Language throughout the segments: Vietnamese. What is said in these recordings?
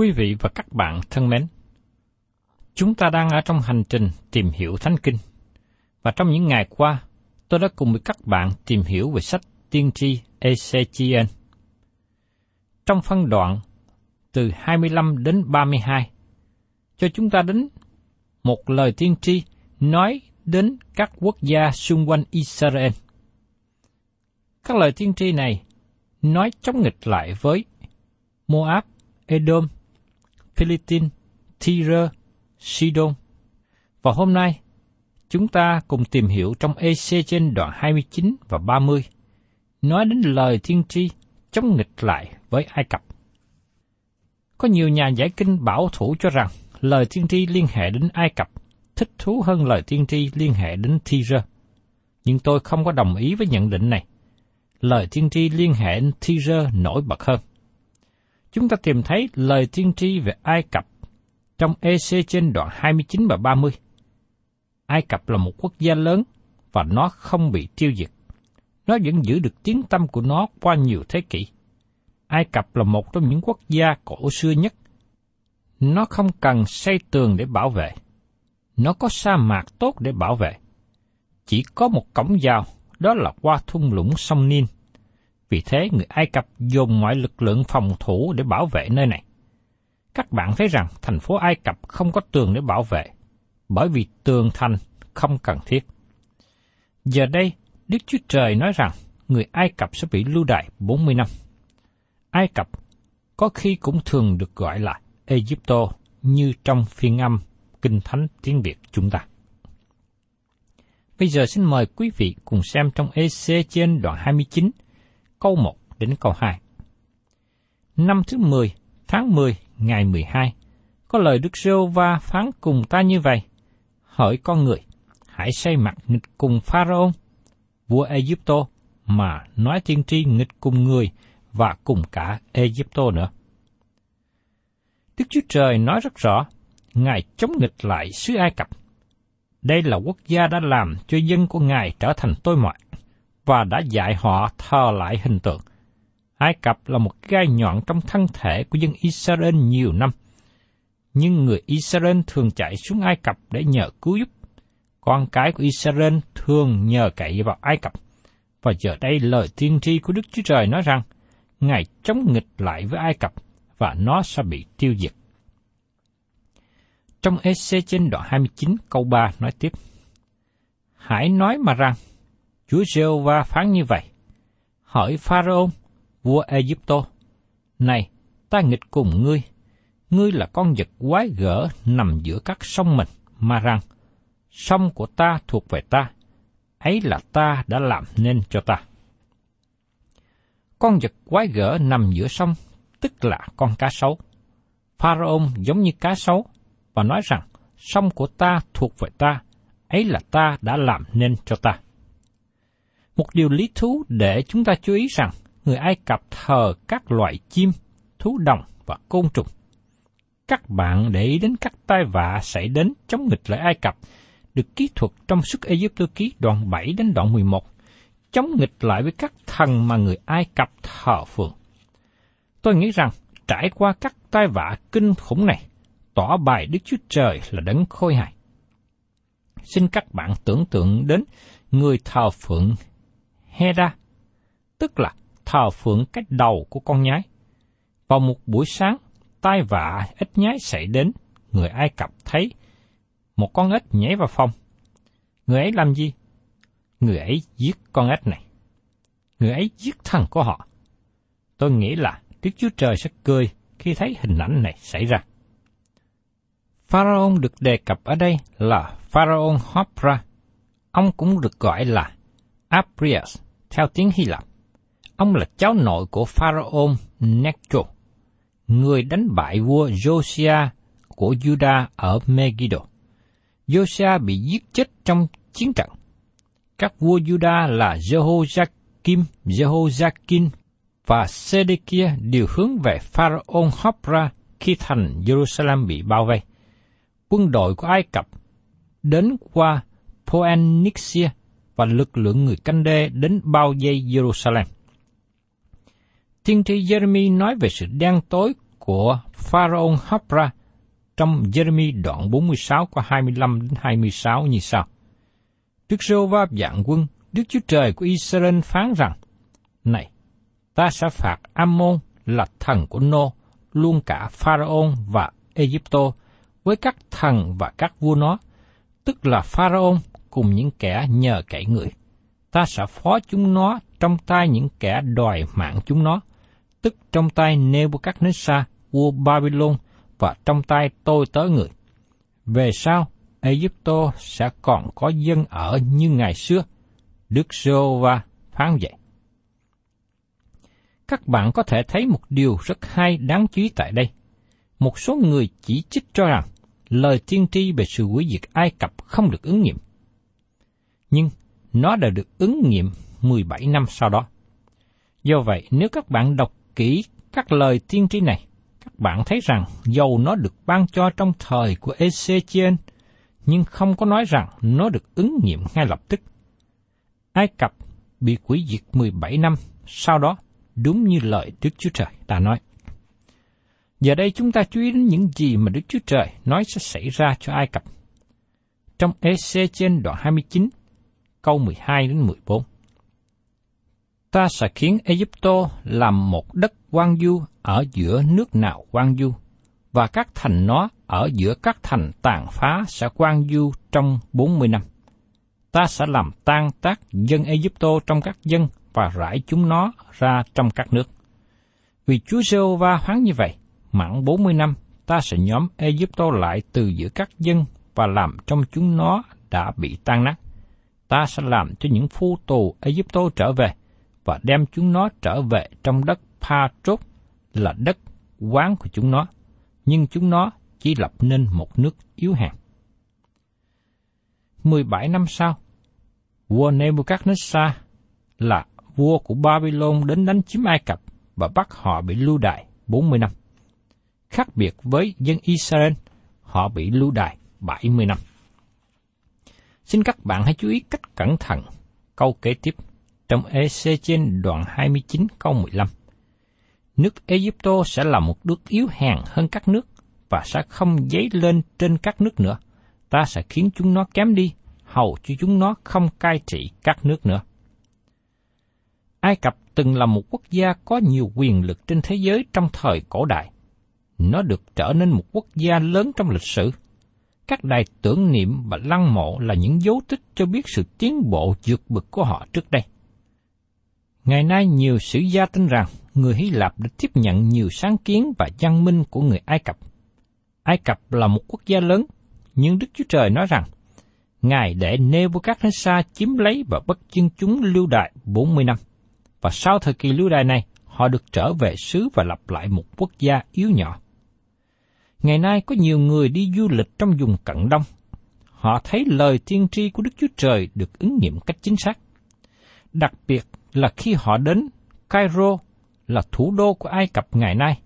Quý vị và các bạn thân mến, chúng ta đang ở trong hành trình tìm hiểu Thánh Kinh. Và trong những ngày qua, tôi đã cùng với các bạn tìm hiểu về sách tiên tri Ezechiel. Trong phân đoạn từ 25 đến 32, cho chúng ta đến một lời tiên tri nói đến các quốc gia xung quanh Israel. Các lời tiên tri này nói chống nghịch lại với Moab, Edom, Philippines, Tyre, Sidon. Và hôm nay, chúng ta cùng tìm hiểu trong EC trên đoạn 29 và 30, nói đến lời tiên tri chống nghịch lại với Ai Cập. Có nhiều nhà giải kinh bảo thủ cho rằng lời tiên tri liên hệ đến Ai Cập thích thú hơn lời tiên tri liên hệ đến Tyre. Nhưng tôi không có đồng ý với nhận định này. Lời tiên tri liên hệ đến Tyre nổi bật hơn. Chúng ta tìm thấy lời tiên tri về Ai Cập trong EC trên đoạn 29 và 30. Ai Cập là một quốc gia lớn và nó không bị tiêu diệt. Nó vẫn giữ được tiếng tâm của nó qua nhiều thế kỷ. Ai Cập là một trong những quốc gia cổ xưa nhất. Nó không cần xây tường để bảo vệ. Nó có sa mạc tốt để bảo vệ. Chỉ có một cổng vào, đó là qua thung lũng sông Ninh vì thế người Ai Cập dùng mọi lực lượng phòng thủ để bảo vệ nơi này. Các bạn thấy rằng thành phố Ai Cập không có tường để bảo vệ, bởi vì tường thành không cần thiết. Giờ đây, Đức Chúa Trời nói rằng người Ai Cập sẽ bị lưu đày 40 năm. Ai Cập có khi cũng thường được gọi là Egypto như trong phiên âm Kinh Thánh tiếng Việt chúng ta. Bây giờ xin mời quý vị cùng xem trong EC trên đoạn 29, câu 1 đến câu 2. Năm thứ 10, tháng 10, ngày 12, có lời Đức Rêu Va phán cùng ta như vậy. Hỏi con người, hãy xây mặt nghịch cùng Pharaoh, vua Egypto, mà nói tiên tri nghịch cùng người và cùng cả Egypto nữa. Đức Chúa Trời nói rất rõ, Ngài chống nghịch lại xứ Ai Cập. Đây là quốc gia đã làm cho dân của Ngài trở thành tôi mọi, và đã dạy họ thờ lại hình tượng. Ai Cập là một gai nhọn trong thân thể của dân Israel nhiều năm. Nhưng người Israel thường chạy xuống Ai Cập để nhờ cứu giúp. Con cái của Israel thường nhờ cậy vào Ai Cập. Và giờ đây lời tiên tri của Đức Chúa Trời nói rằng, Ngài chống nghịch lại với Ai Cập và nó sẽ bị tiêu diệt. Trong EC trên đoạn 29 câu 3 nói tiếp. Hãy nói mà rằng, Chúa giê va phán như vậy. Hỏi Pharaoh, vua Egypto, Này, ta nghịch cùng ngươi, ngươi là con vật quái gở nằm giữa các sông mình, mà rằng, sông của ta thuộc về ta, ấy là ta đã làm nên cho ta. Con vật quái gở nằm giữa sông, tức là con cá sấu. Pharaoh giống như cá sấu, và nói rằng, sông của ta thuộc về ta, ấy là ta đã làm nên cho ta. Một điều lý thú để chúng ta chú ý rằng, người Ai Cập thờ các loại chim, thú đồng và côn trùng. Các bạn để ý đến các tai vạ xảy đến chống nghịch lại Ai Cập, được kỹ thuật trong sức Ai Cập ký đoạn 7 đến đoạn 11, chống nghịch lại với các thần mà người Ai Cập thờ phượng. Tôi nghĩ rằng, trải qua các tai vạ kinh khủng này, tỏ bài Đức Chúa Trời là đấng khôi hài. Xin các bạn tưởng tượng đến người thờ phượng Hera, tức là thờ phượng cái đầu của con nhái. Vào một buổi sáng, tai vạ ít nhái xảy đến, người Ai Cập thấy một con ếch nhảy vào phòng. Người ấy làm gì? Người ấy giết con ếch này. Người ấy giết thằng của họ. Tôi nghĩ là Đức Chúa Trời sẽ cười khi thấy hình ảnh này xảy ra. Pharaon được đề cập ở đây là Pharaon Hopra. Ông cũng được gọi là Aprias theo tiếng Hy Lạp. Ông là cháu nội của Pharaoh Necho, người đánh bại vua Josiah của Judah ở Megiddo. Josiah bị giết chết trong chiến trận. Các vua Judah là Jehoiakim, Jehoiakim và Sedekia đều hướng về Pharaoh Hopra khi thành Jerusalem bị bao vây. Quân đội của Ai Cập đến qua Phoenixia và lực lượng người canh đê đến bao dây Jerusalem. Tiên tri Jeremy nói về sự đen tối của Pharaoh Hopra trong Jeremy đoạn 46 qua 25 đến 26 như sau. Đức giê va dạng quân, Đức Chúa Trời của Israel phán rằng, Này, ta sẽ phạt Ammon là thần của Nô, luôn cả Pharaoh và Egypto, với các thần và các vua nó, tức là Pharaoh cùng những kẻ nhờ cậy người. Ta sẽ phó chúng nó trong tay những kẻ đòi mạng chúng nó, tức trong tay Nebuchadnezzar, vua Babylon, và trong tay tôi tới người. Về sau, Egypto sẽ còn có dân ở như ngày xưa. Đức giê va phán vậy. Các bạn có thể thấy một điều rất hay đáng chú ý tại đây. Một số người chỉ trích cho rằng lời tiên tri về sự hủy diệt Ai Cập không được ứng nghiệm. Nhưng nó đã được ứng nghiệm 17 năm sau đó. Do vậy, nếu các bạn đọc kỹ các lời tiên tri này, các bạn thấy rằng dầu nó được ban cho trong thời của Ezechiel, nhưng không có nói rằng nó được ứng nghiệm ngay lập tức. Ai Cập bị quỷ diệt 17 năm sau đó, đúng như lời Đức Chúa Trời đã nói. Giờ đây chúng ta chú ý đến những gì mà Đức Chúa Trời nói sẽ xảy ra cho Ai Cập. Trong EC trên đoạn 29, câu 12 đến 14. Ta sẽ khiến Egypto làm một đất quan du ở giữa nước nào quan du, và các thành nó ở giữa các thành tàn phá sẽ quan du trong 40 năm. Ta sẽ làm tan tác dân Egypto trong các dân và rải chúng nó ra trong các nước. Vì Chúa giê va hoán như vậy, mãn 40 năm, ta sẽ nhóm Egypto lại từ giữa các dân và làm trong chúng nó đã bị tan nát. Ta sẽ làm cho những phu tù Egypto trở về và đem chúng nó trở về trong đất Patrốt là đất quán của chúng nó, nhưng chúng nó chỉ lập nên một nước yếu hèn. 17 năm sau, vua Nebuchadnezzar là vua của Babylon đến đánh chiếm Ai Cập và bắt họ bị lưu đày 40 năm. Khác biệt với dân Israel, họ bị lưu đày 70 năm. Xin các bạn hãy chú ý cách cẩn thận câu kế tiếp trong EC trên đoạn 29 câu 15 nước Egypto sẽ là một nước yếu hèn hơn các nước và sẽ không dấy lên trên các nước nữa. Ta sẽ khiến chúng nó kém đi, hầu cho chúng nó không cai trị các nước nữa. Ai Cập từng là một quốc gia có nhiều quyền lực trên thế giới trong thời cổ đại. Nó được trở nên một quốc gia lớn trong lịch sử các đài tưởng niệm và lăng mộ là những dấu tích cho biết sự tiến bộ vượt bực của họ trước đây. Ngày nay nhiều sử gia tin rằng người Hy Lạp đã tiếp nhận nhiều sáng kiến và văn minh của người Ai Cập. Ai Cập là một quốc gia lớn, nhưng Đức Chúa Trời nói rằng, Ngài để Nebuchadnezzar chiếm lấy và bắt chân chúng lưu đại 40 năm. Và sau thời kỳ lưu đại này, họ được trở về xứ và lập lại một quốc gia yếu nhỏ. Ngày nay có nhiều người đi du lịch trong vùng cận đông. Họ thấy lời tiên tri của Đức Chúa Trời được ứng nghiệm cách chính xác. Đặc biệt là khi họ đến Cairo là thủ đô của Ai Cập ngày nay.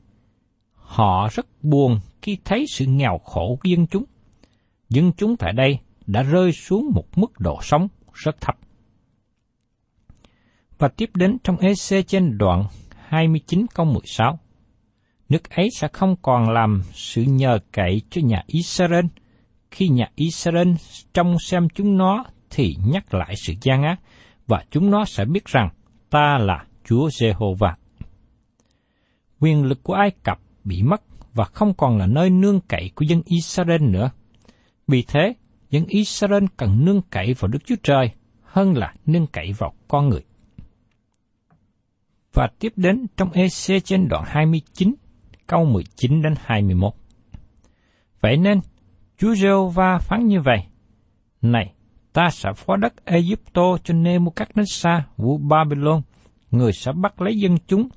Họ rất buồn khi thấy sự nghèo khổ của dân chúng. Dân chúng tại đây đã rơi xuống một mức độ sống rất thấp. Và tiếp đến trong EC trên đoạn 29 câu 16. Nước ấy sẽ không còn làm sự nhờ cậy cho nhà Israel. Khi nhà Israel trông xem chúng nó thì nhắc lại sự gian ác, và chúng nó sẽ biết rằng ta là Chúa Jehovah. Quyền lực của Ai Cập bị mất và không còn là nơi nương cậy của dân Israel nữa. Vì thế, dân Israel cần nương cậy vào Đức Chúa Trời hơn là nương cậy vào con người. Và tiếp đến trong EC trên đoạn 29, câu 19 đến 21. Vậy nên, Chúa giê va phán như vậy: Này, ta sẽ phó đất Egypto cho Nebuchadnezzar vua Babylon, người sẽ bắt lấy dân chúng,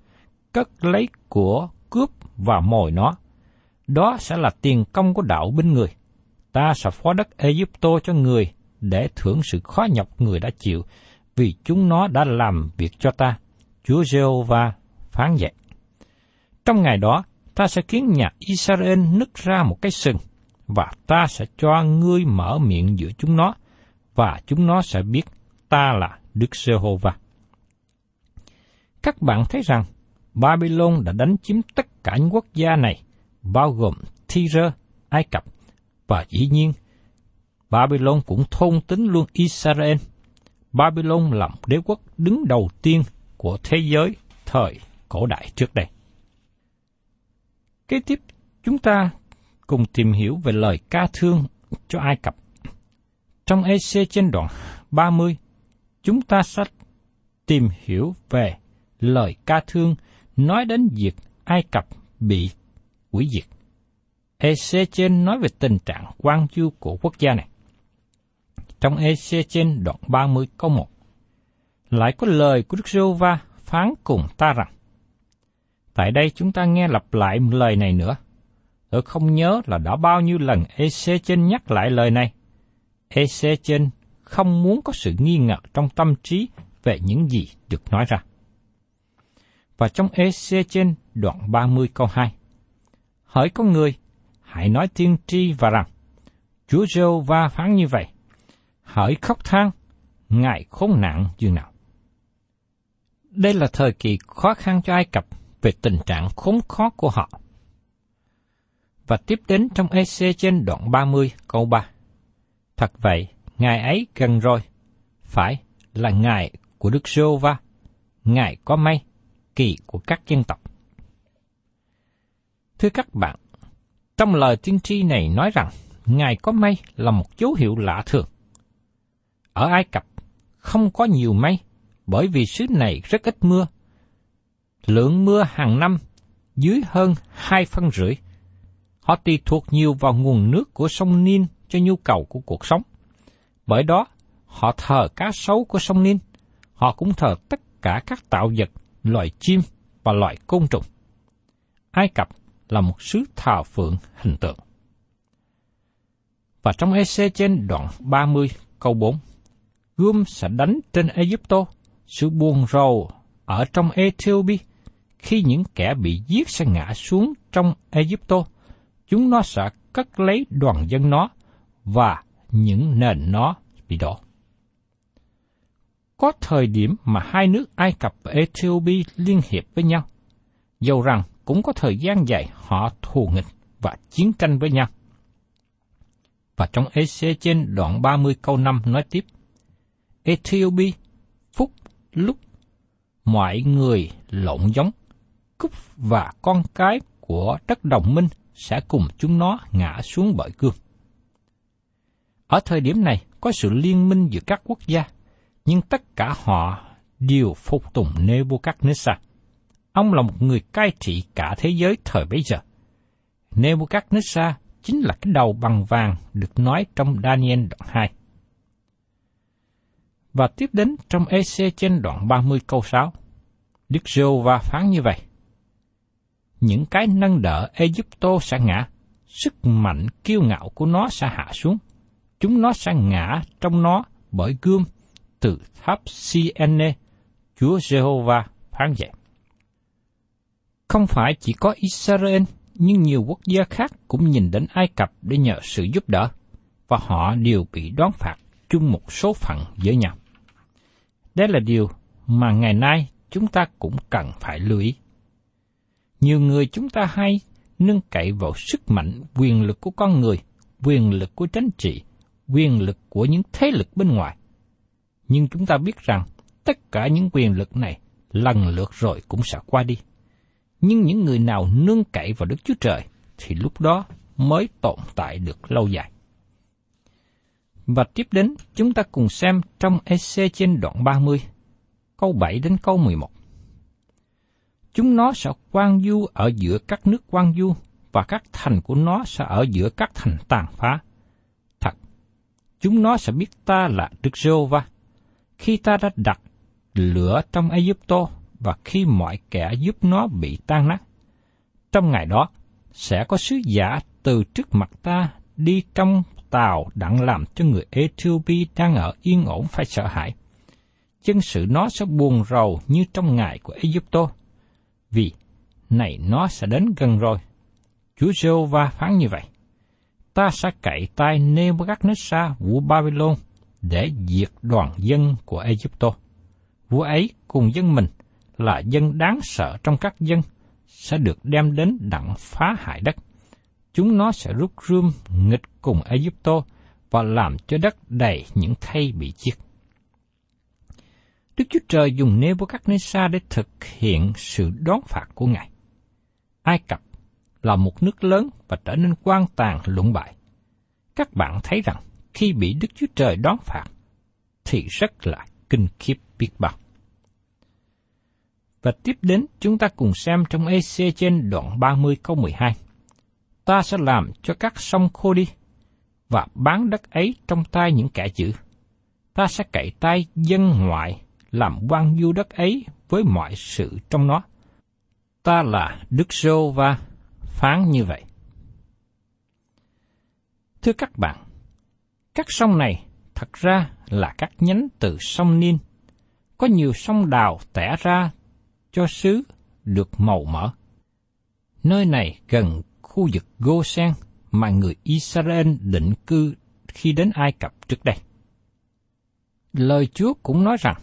cất lấy của cướp và mồi nó. Đó sẽ là tiền công của đạo binh người. Ta sẽ phó đất Egypto cho người để thưởng sự khó nhọc người đã chịu, vì chúng nó đã làm việc cho ta. Chúa giê va phán vậy. Trong ngày đó, ta sẽ khiến nhà Israel nứt ra một cái sừng, và ta sẽ cho ngươi mở miệng giữa chúng nó, và chúng nó sẽ biết ta là Đức Giê-hô-va. Các bạn thấy rằng Babylon đã đánh chiếm tất cả những quốc gia này, bao gồm Tyre, Ai Cập, và dĩ nhiên Babylon cũng thôn tính luôn Israel. Babylon là một đế quốc đứng đầu tiên của thế giới thời cổ đại trước đây. Kế tiếp, chúng ta cùng tìm hiểu về lời ca thương cho Ai Cập. Trong EC trên đoạn 30, chúng ta sẽ tìm hiểu về lời ca thương nói đến việc Ai Cập bị hủy diệt. EC trên nói về tình trạng quan du của quốc gia này. Trong EC trên đoạn 30 câu 1, lại có lời của Đức giê va phán cùng ta rằng, Tại đây chúng ta nghe lặp lại lời này nữa. Tôi không nhớ là đã bao nhiêu lần EC trên nhắc lại lời này. EC trên không muốn có sự nghi ngờ trong tâm trí về những gì được nói ra. Và trong EC trên đoạn 30 câu 2, Hỡi con người, hãy nói tiên tri và rằng, Chúa Giêsu va phán như vậy, hỡi khóc than, ngài khốn nạn dường nào. Đây là thời kỳ khó khăn cho Ai Cập về tình trạng khốn khó của họ. Và tiếp đến trong EC trên đoạn 30 câu 3. Thật vậy, Ngài ấy gần rồi, phải là Ngài của Đức giê va Ngài có may, kỳ của các dân tộc. Thưa các bạn, trong lời tiên tri này nói rằng Ngài có may là một dấu hiệu lạ thường. Ở Ai Cập không có nhiều mây bởi vì xứ này rất ít mưa. Lượng mưa hàng năm dưới hơn hai phân rưỡi. Họ tùy thuộc nhiều vào nguồn nước của sông Nin cho nhu cầu của cuộc sống. Bởi đó, họ thờ cá sấu của sông Nin. Họ cũng thờ tất cả các tạo vật, loài chim và loài côn trùng. Ai Cập là một xứ thờ phượng hình tượng. Và trong EC trên đoạn 30 câu 4, Gươm sẽ đánh trên Egypto, sự buồn rầu ở trong Ethiopia, khi những kẻ bị giết sẽ ngã xuống trong Egypto, chúng nó sẽ cất lấy đoàn dân nó và những nền nó bị đổ. Có thời điểm mà hai nước Ai Cập và Ethiopia liên hiệp với nhau, dầu rằng cũng có thời gian dài họ thù nghịch và chiến tranh với nhau. Và trong EC trên đoạn 30 câu 5 nói tiếp, Ethiopia phúc lúc mọi người lộn giống, cúc và con cái của đất đồng minh sẽ cùng chúng nó ngã xuống bởi cương. Ở thời điểm này có sự liên minh giữa các quốc gia, nhưng tất cả họ đều phục tùng Nebuchadnezzar. Ông là một người cai trị cả thế giới thời bấy giờ. Nebuchadnezzar chính là cái đầu bằng vàng được nói trong Daniel đoạn 2. Và tiếp đến trong EC trên đoạn 30 câu 6. Đức giê va phán như vậy. Những cái nâng đỡ Egypto sẽ ngã, sức mạnh kiêu ngạo của nó sẽ hạ xuống. Chúng nó sẽ ngã trong nó bởi gươm từ tháp Siene, Chúa Jehovah phán dạy. Không phải chỉ có Israel, nhưng nhiều quốc gia khác cũng nhìn đến Ai Cập để nhờ sự giúp đỡ, và họ đều bị đoán phạt chung một số phận với nhau. Đây là điều mà ngày nay chúng ta cũng cần phải lưu ý. Nhiều người chúng ta hay nâng cậy vào sức mạnh, quyền lực của con người, quyền lực của chính trị, quyền lực của những thế lực bên ngoài. Nhưng chúng ta biết rằng tất cả những quyền lực này lần lượt rồi cũng sẽ qua đi. Nhưng những người nào nương cậy vào Đức Chúa Trời thì lúc đó mới tồn tại được lâu dài. Và tiếp đến, chúng ta cùng xem trong EC trên đoạn 30, câu 7 đến câu 11. Chúng nó sẽ quan du ở giữa các nước quan du, và các thành của nó sẽ ở giữa các thành tàn phá. Thật, chúng nó sẽ biết ta là Đức giê va khi ta đã đặt lửa trong Ai Cập và khi mọi kẻ giúp nó bị tan nát. Trong ngày đó, sẽ có sứ giả từ trước mặt ta đi trong tàu đặng làm cho người Ethiopia đang ở yên ổn phải sợ hãi. Chân sự nó sẽ buồn rầu như trong ngày của Ai Cập vì này nó sẽ đến gần rồi. Chúa giê va phán như vậy. Ta sẽ cậy tay Nebuchadnezzar vua Babylon để diệt đoàn dân của Egypto. Vua ấy cùng dân mình là dân đáng sợ trong các dân, sẽ được đem đến đặng phá hại đất. Chúng nó sẽ rút rươm nghịch cùng Egypto và làm cho đất đầy những thây bị chiết. Đức Chúa Trời dùng Nebuchadnezzar để thực hiện sự đón phạt của Ngài. Ai Cập là một nước lớn và trở nên quan tàn lũng bại. Các bạn thấy rằng khi bị Đức Chúa Trời đón phạt, thì rất là kinh khiếp biết bao. Và tiếp đến chúng ta cùng xem trong EC trên đoạn 30 câu 12. Ta sẽ làm cho các sông khô đi, và bán đất ấy trong tay những kẻ chữ. Ta sẽ cậy tay dân ngoại làm quan du đất ấy với mọi sự trong nó. Ta là Đức Sô Va phán như vậy. Thưa các bạn, các sông này thật ra là các nhánh từ sông Nin. Có nhiều sông đào tẻ ra cho xứ được màu mỡ. Nơi này gần khu vực Gosen mà người Israel định cư khi đến Ai Cập trước đây. Lời Chúa cũng nói rằng,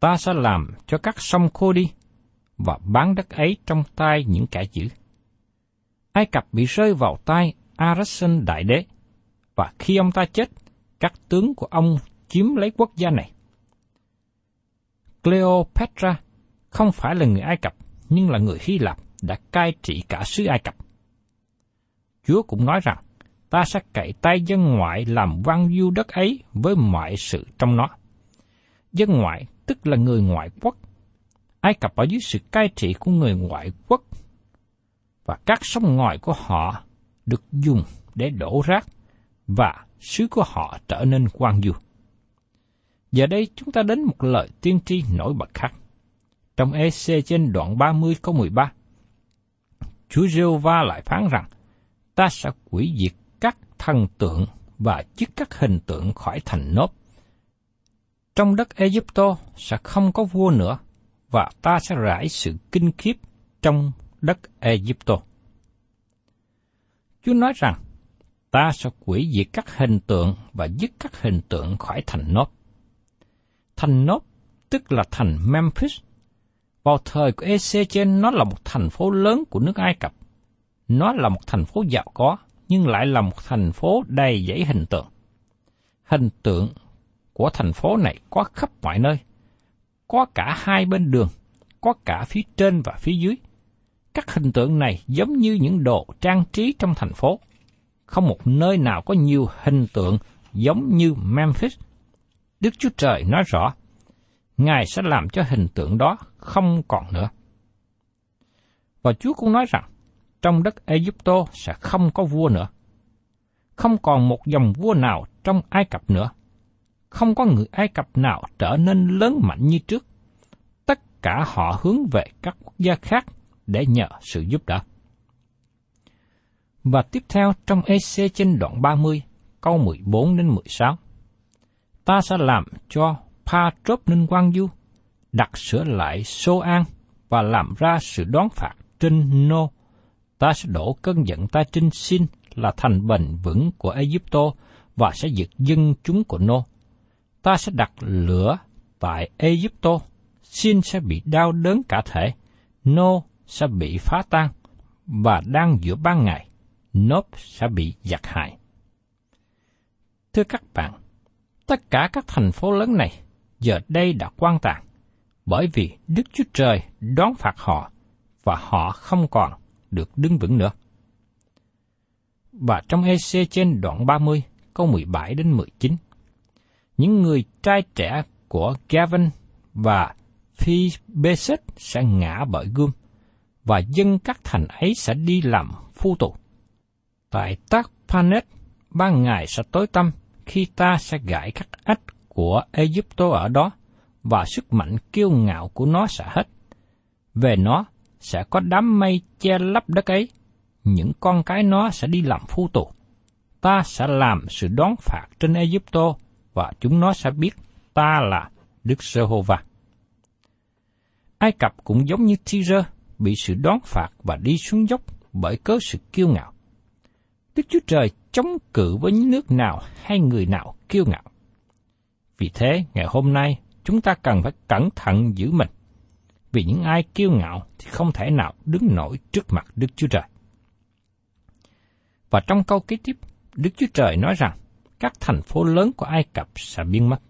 ta sẽ làm cho các sông khô đi, và bán đất ấy trong tay những kẻ giữ. Ai Cập bị rơi vào tay Arasen đại đế, và khi ông ta chết, các tướng của ông chiếm lấy quốc gia này. Cleopatra không phải là người Ai Cập, nhưng là người Hy Lạp đã cai trị cả xứ Ai Cập. Chúa cũng nói rằng, ta sẽ cậy tay dân ngoại làm văn du đất ấy với mọi sự trong nó. Dân ngoại tức là người ngoại quốc. Ai Cập ở dưới sự cai trị của người ngoại quốc và các sông ngòi của họ được dùng để đổ rác và xứ của họ trở nên quan du. Giờ đây chúng ta đến một lời tiên tri nổi bật khác. Trong EC trên đoạn 30 câu 13, Chúa giê va lại phán rằng, ta sẽ quỷ diệt các thần tượng và chức các hình tượng khỏi thành nốt. Trong đất Egypto sẽ không có vua nữa, và ta sẽ rải sự kinh khiếp trong đất Egypto. Chúa nói rằng, ta sẽ quỷ diệt các hình tượng và dứt các hình tượng khỏi thành nốt. Thành nốt tức là thành Memphis. Vào thời của Ezechen nó là một thành phố lớn của nước Ai Cập. Nó là một thành phố giàu có, nhưng lại là một thành phố đầy dãy hình tượng. Hình tượng của thành phố này có khắp mọi nơi. Có cả hai bên đường, có cả phía trên và phía dưới. Các hình tượng này giống như những đồ trang trí trong thành phố không một nơi nào có nhiều hình tượng giống như Memphis. Đức Chúa Trời nói rõ, Ngài sẽ làm cho hình tượng đó không còn nữa. Và Chúa cũng nói rằng, trong đất Egypto sẽ không có vua nữa. Không còn một dòng vua nào trong Ai Cập nữa. Không có người Ai Cập nào trở nên lớn mạnh như trước. Tất cả họ hướng về các quốc gia khác để nhờ sự giúp đỡ. Và tiếp theo trong EC trên đoạn 30, câu 14 đến 16. Ta sẽ làm cho Pa trốp ninh quan du, đặt sửa lại Sô An và làm ra sự đoán phạt trên Nô. Ta sẽ đổ cơn giận ta trên Sin là thành bền vững của Egypto và sẽ diệt dân chúng của Nô. Ta sẽ đặt lửa tại Egypto, Sin sẽ bị đau đớn cả thể, Nô sẽ bị phá tan, và đang giữa ban ngày, Nốp sẽ bị giặc hại. Thưa các bạn, tất cả các thành phố lớn này giờ đây đã quan tàn, bởi vì Đức Chúa Trời đón phạt họ và họ không còn được đứng vững nữa. Và trong EC trên đoạn 30, câu 17 đến 19, những người trai trẻ của Gavin và Phi-bê-sết sẽ ngã bởi gươm, và dân các thành ấy sẽ đi làm phu tù. Tại Tác Panet, ban ngày sẽ tối tăm khi ta sẽ gãi các ách của Egypto ở đó, và sức mạnh kiêu ngạo của nó sẽ hết. Về nó sẽ có đám mây che lấp đất ấy, những con cái nó sẽ đi làm phu tù. Ta sẽ làm sự đón phạt trên Egypto và chúng nó sẽ biết ta là Đức Giê-hô-va. Ai Cập cũng giống như Tyre bị sự đón phạt và đi xuống dốc bởi cớ sự kiêu ngạo. Đức Chúa Trời chống cự với những nước nào hay người nào kiêu ngạo. Vì thế, ngày hôm nay, chúng ta cần phải cẩn thận giữ mình. Vì những ai kiêu ngạo thì không thể nào đứng nổi trước mặt Đức Chúa Trời. Và trong câu kế tiếp, Đức Chúa Trời nói rằng các thành phố lớn của Ai Cập sẽ biến mất.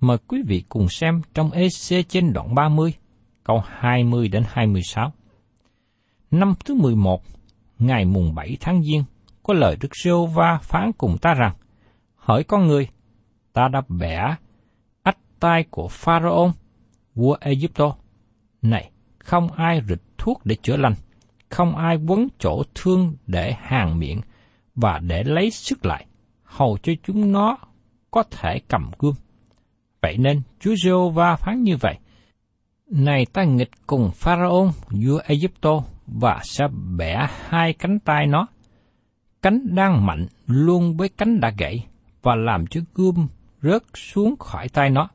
Mời quý vị cùng xem trong EC trên đoạn 30, câu 20 đến 26. Năm thứ 11, ngày mùng 7 tháng Giêng, có lời Đức Sêu Va phán cùng ta rằng, hỏi con người, ta đã bẻ ách tai của Pharaon, vua Egypto. Này, không ai rịch thuốc để chữa lành, không ai quấn chỗ thương để hàng miệng và để lấy sức lại, hầu cho chúng nó có thể cầm gươm. Vậy nên Chúa Giê-hô-va phán như vậy: Này ta nghịch cùng Pharaoh vua Egypto và sẽ bẻ hai cánh tay nó. Cánh đang mạnh luôn với cánh đã gãy và làm cho gươm rớt xuống khỏi tay nó.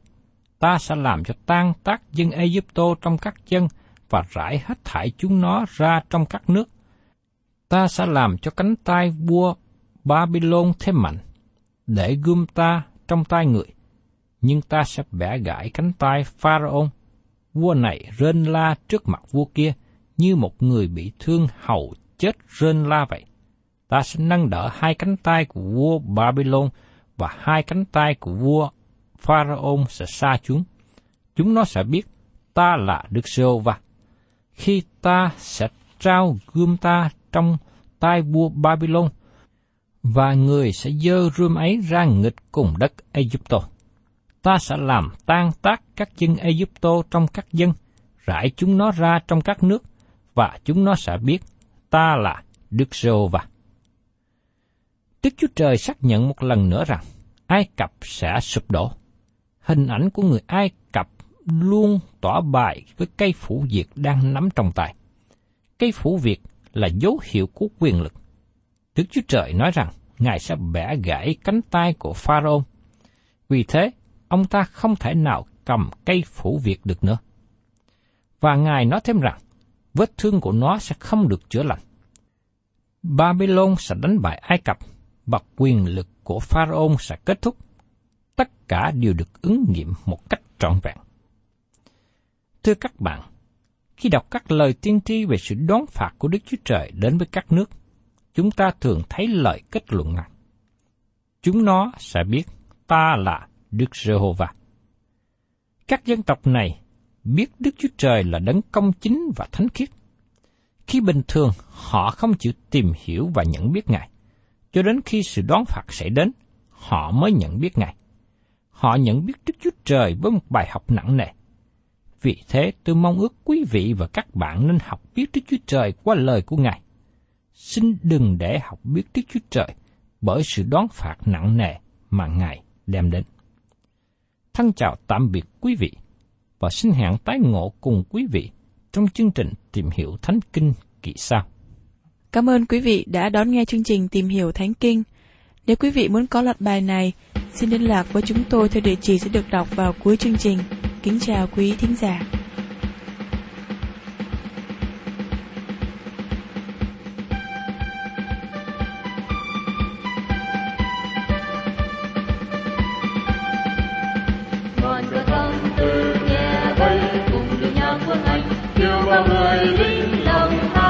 Ta sẽ làm cho tan tác dân Egypto trong các dân và rải hết thải chúng nó ra trong các nước. Ta sẽ làm cho cánh tay vua Babylon thêm mạnh, để gươm ta trong tay người. Nhưng ta sẽ bẻ gãy cánh tay Pharaoh. Vua này rên la trước mặt vua kia, như một người bị thương hầu chết rên la vậy. Ta sẽ nâng đỡ hai cánh tay của vua Babylon và hai cánh tay của vua Pharaoh sẽ xa chúng. Chúng nó sẽ biết ta là Đức giê va Khi ta sẽ trao gươm ta trong tay vua Babylon, và người sẽ dơ rươm ấy ra nghịch cùng đất Egypto. Ta sẽ làm tan tác các dân Egypto trong các dân, rải chúng nó ra trong các nước, và chúng nó sẽ biết ta là Đức giê va Đức Chúa Trời xác nhận một lần nữa rằng Ai Cập sẽ sụp đổ. Hình ảnh của người Ai Cập luôn tỏa bài với cây phủ Việt đang nắm trong tay. Cây phủ Việt là dấu hiệu của quyền lực. Đức Chúa Trời nói rằng Ngài sẽ bẻ gãy cánh tay của Pharaoh. Vì thế, ông ta không thể nào cầm cây phủ việc được nữa. Và Ngài nói thêm rằng, vết thương của nó sẽ không được chữa lành. Babylon sẽ đánh bại Ai Cập và quyền lực của Pharaoh sẽ kết thúc. Tất cả đều được ứng nghiệm một cách trọn vẹn. Thưa các bạn, khi đọc các lời tiên tri về sự đón phạt của Đức Chúa Trời đến với các nước, chúng ta thường thấy lời kết luận rằng Chúng nó sẽ biết ta là Đức Giê-hô-va. Các dân tộc này biết Đức Chúa Trời là đấng công chính và thánh khiết. Khi bình thường họ không chịu tìm hiểu và nhận biết Ngài, cho đến khi sự đoán phạt xảy đến, họ mới nhận biết Ngài. Họ nhận biết Đức Chúa Trời với một bài học nặng nề. Vì thế tôi mong ước quý vị và các bạn nên học biết Đức Chúa Trời qua lời của Ngài. Xin đừng để học biết Đức Chúa Trời bởi sự đoán phạt nặng nề mà Ngài đem đến. Thân chào tạm biệt quý vị và xin hẹn tái ngộ cùng quý vị trong chương trình Tìm hiểu Thánh Kinh kỳ sau. Cảm ơn quý vị đã đón nghe chương trình Tìm hiểu Thánh Kinh. Nếu quý vị muốn có loạt bài này, xin liên lạc với chúng tôi theo địa chỉ sẽ được đọc vào cuối chương trình. Kính chào quý thính giả. Kêu bao người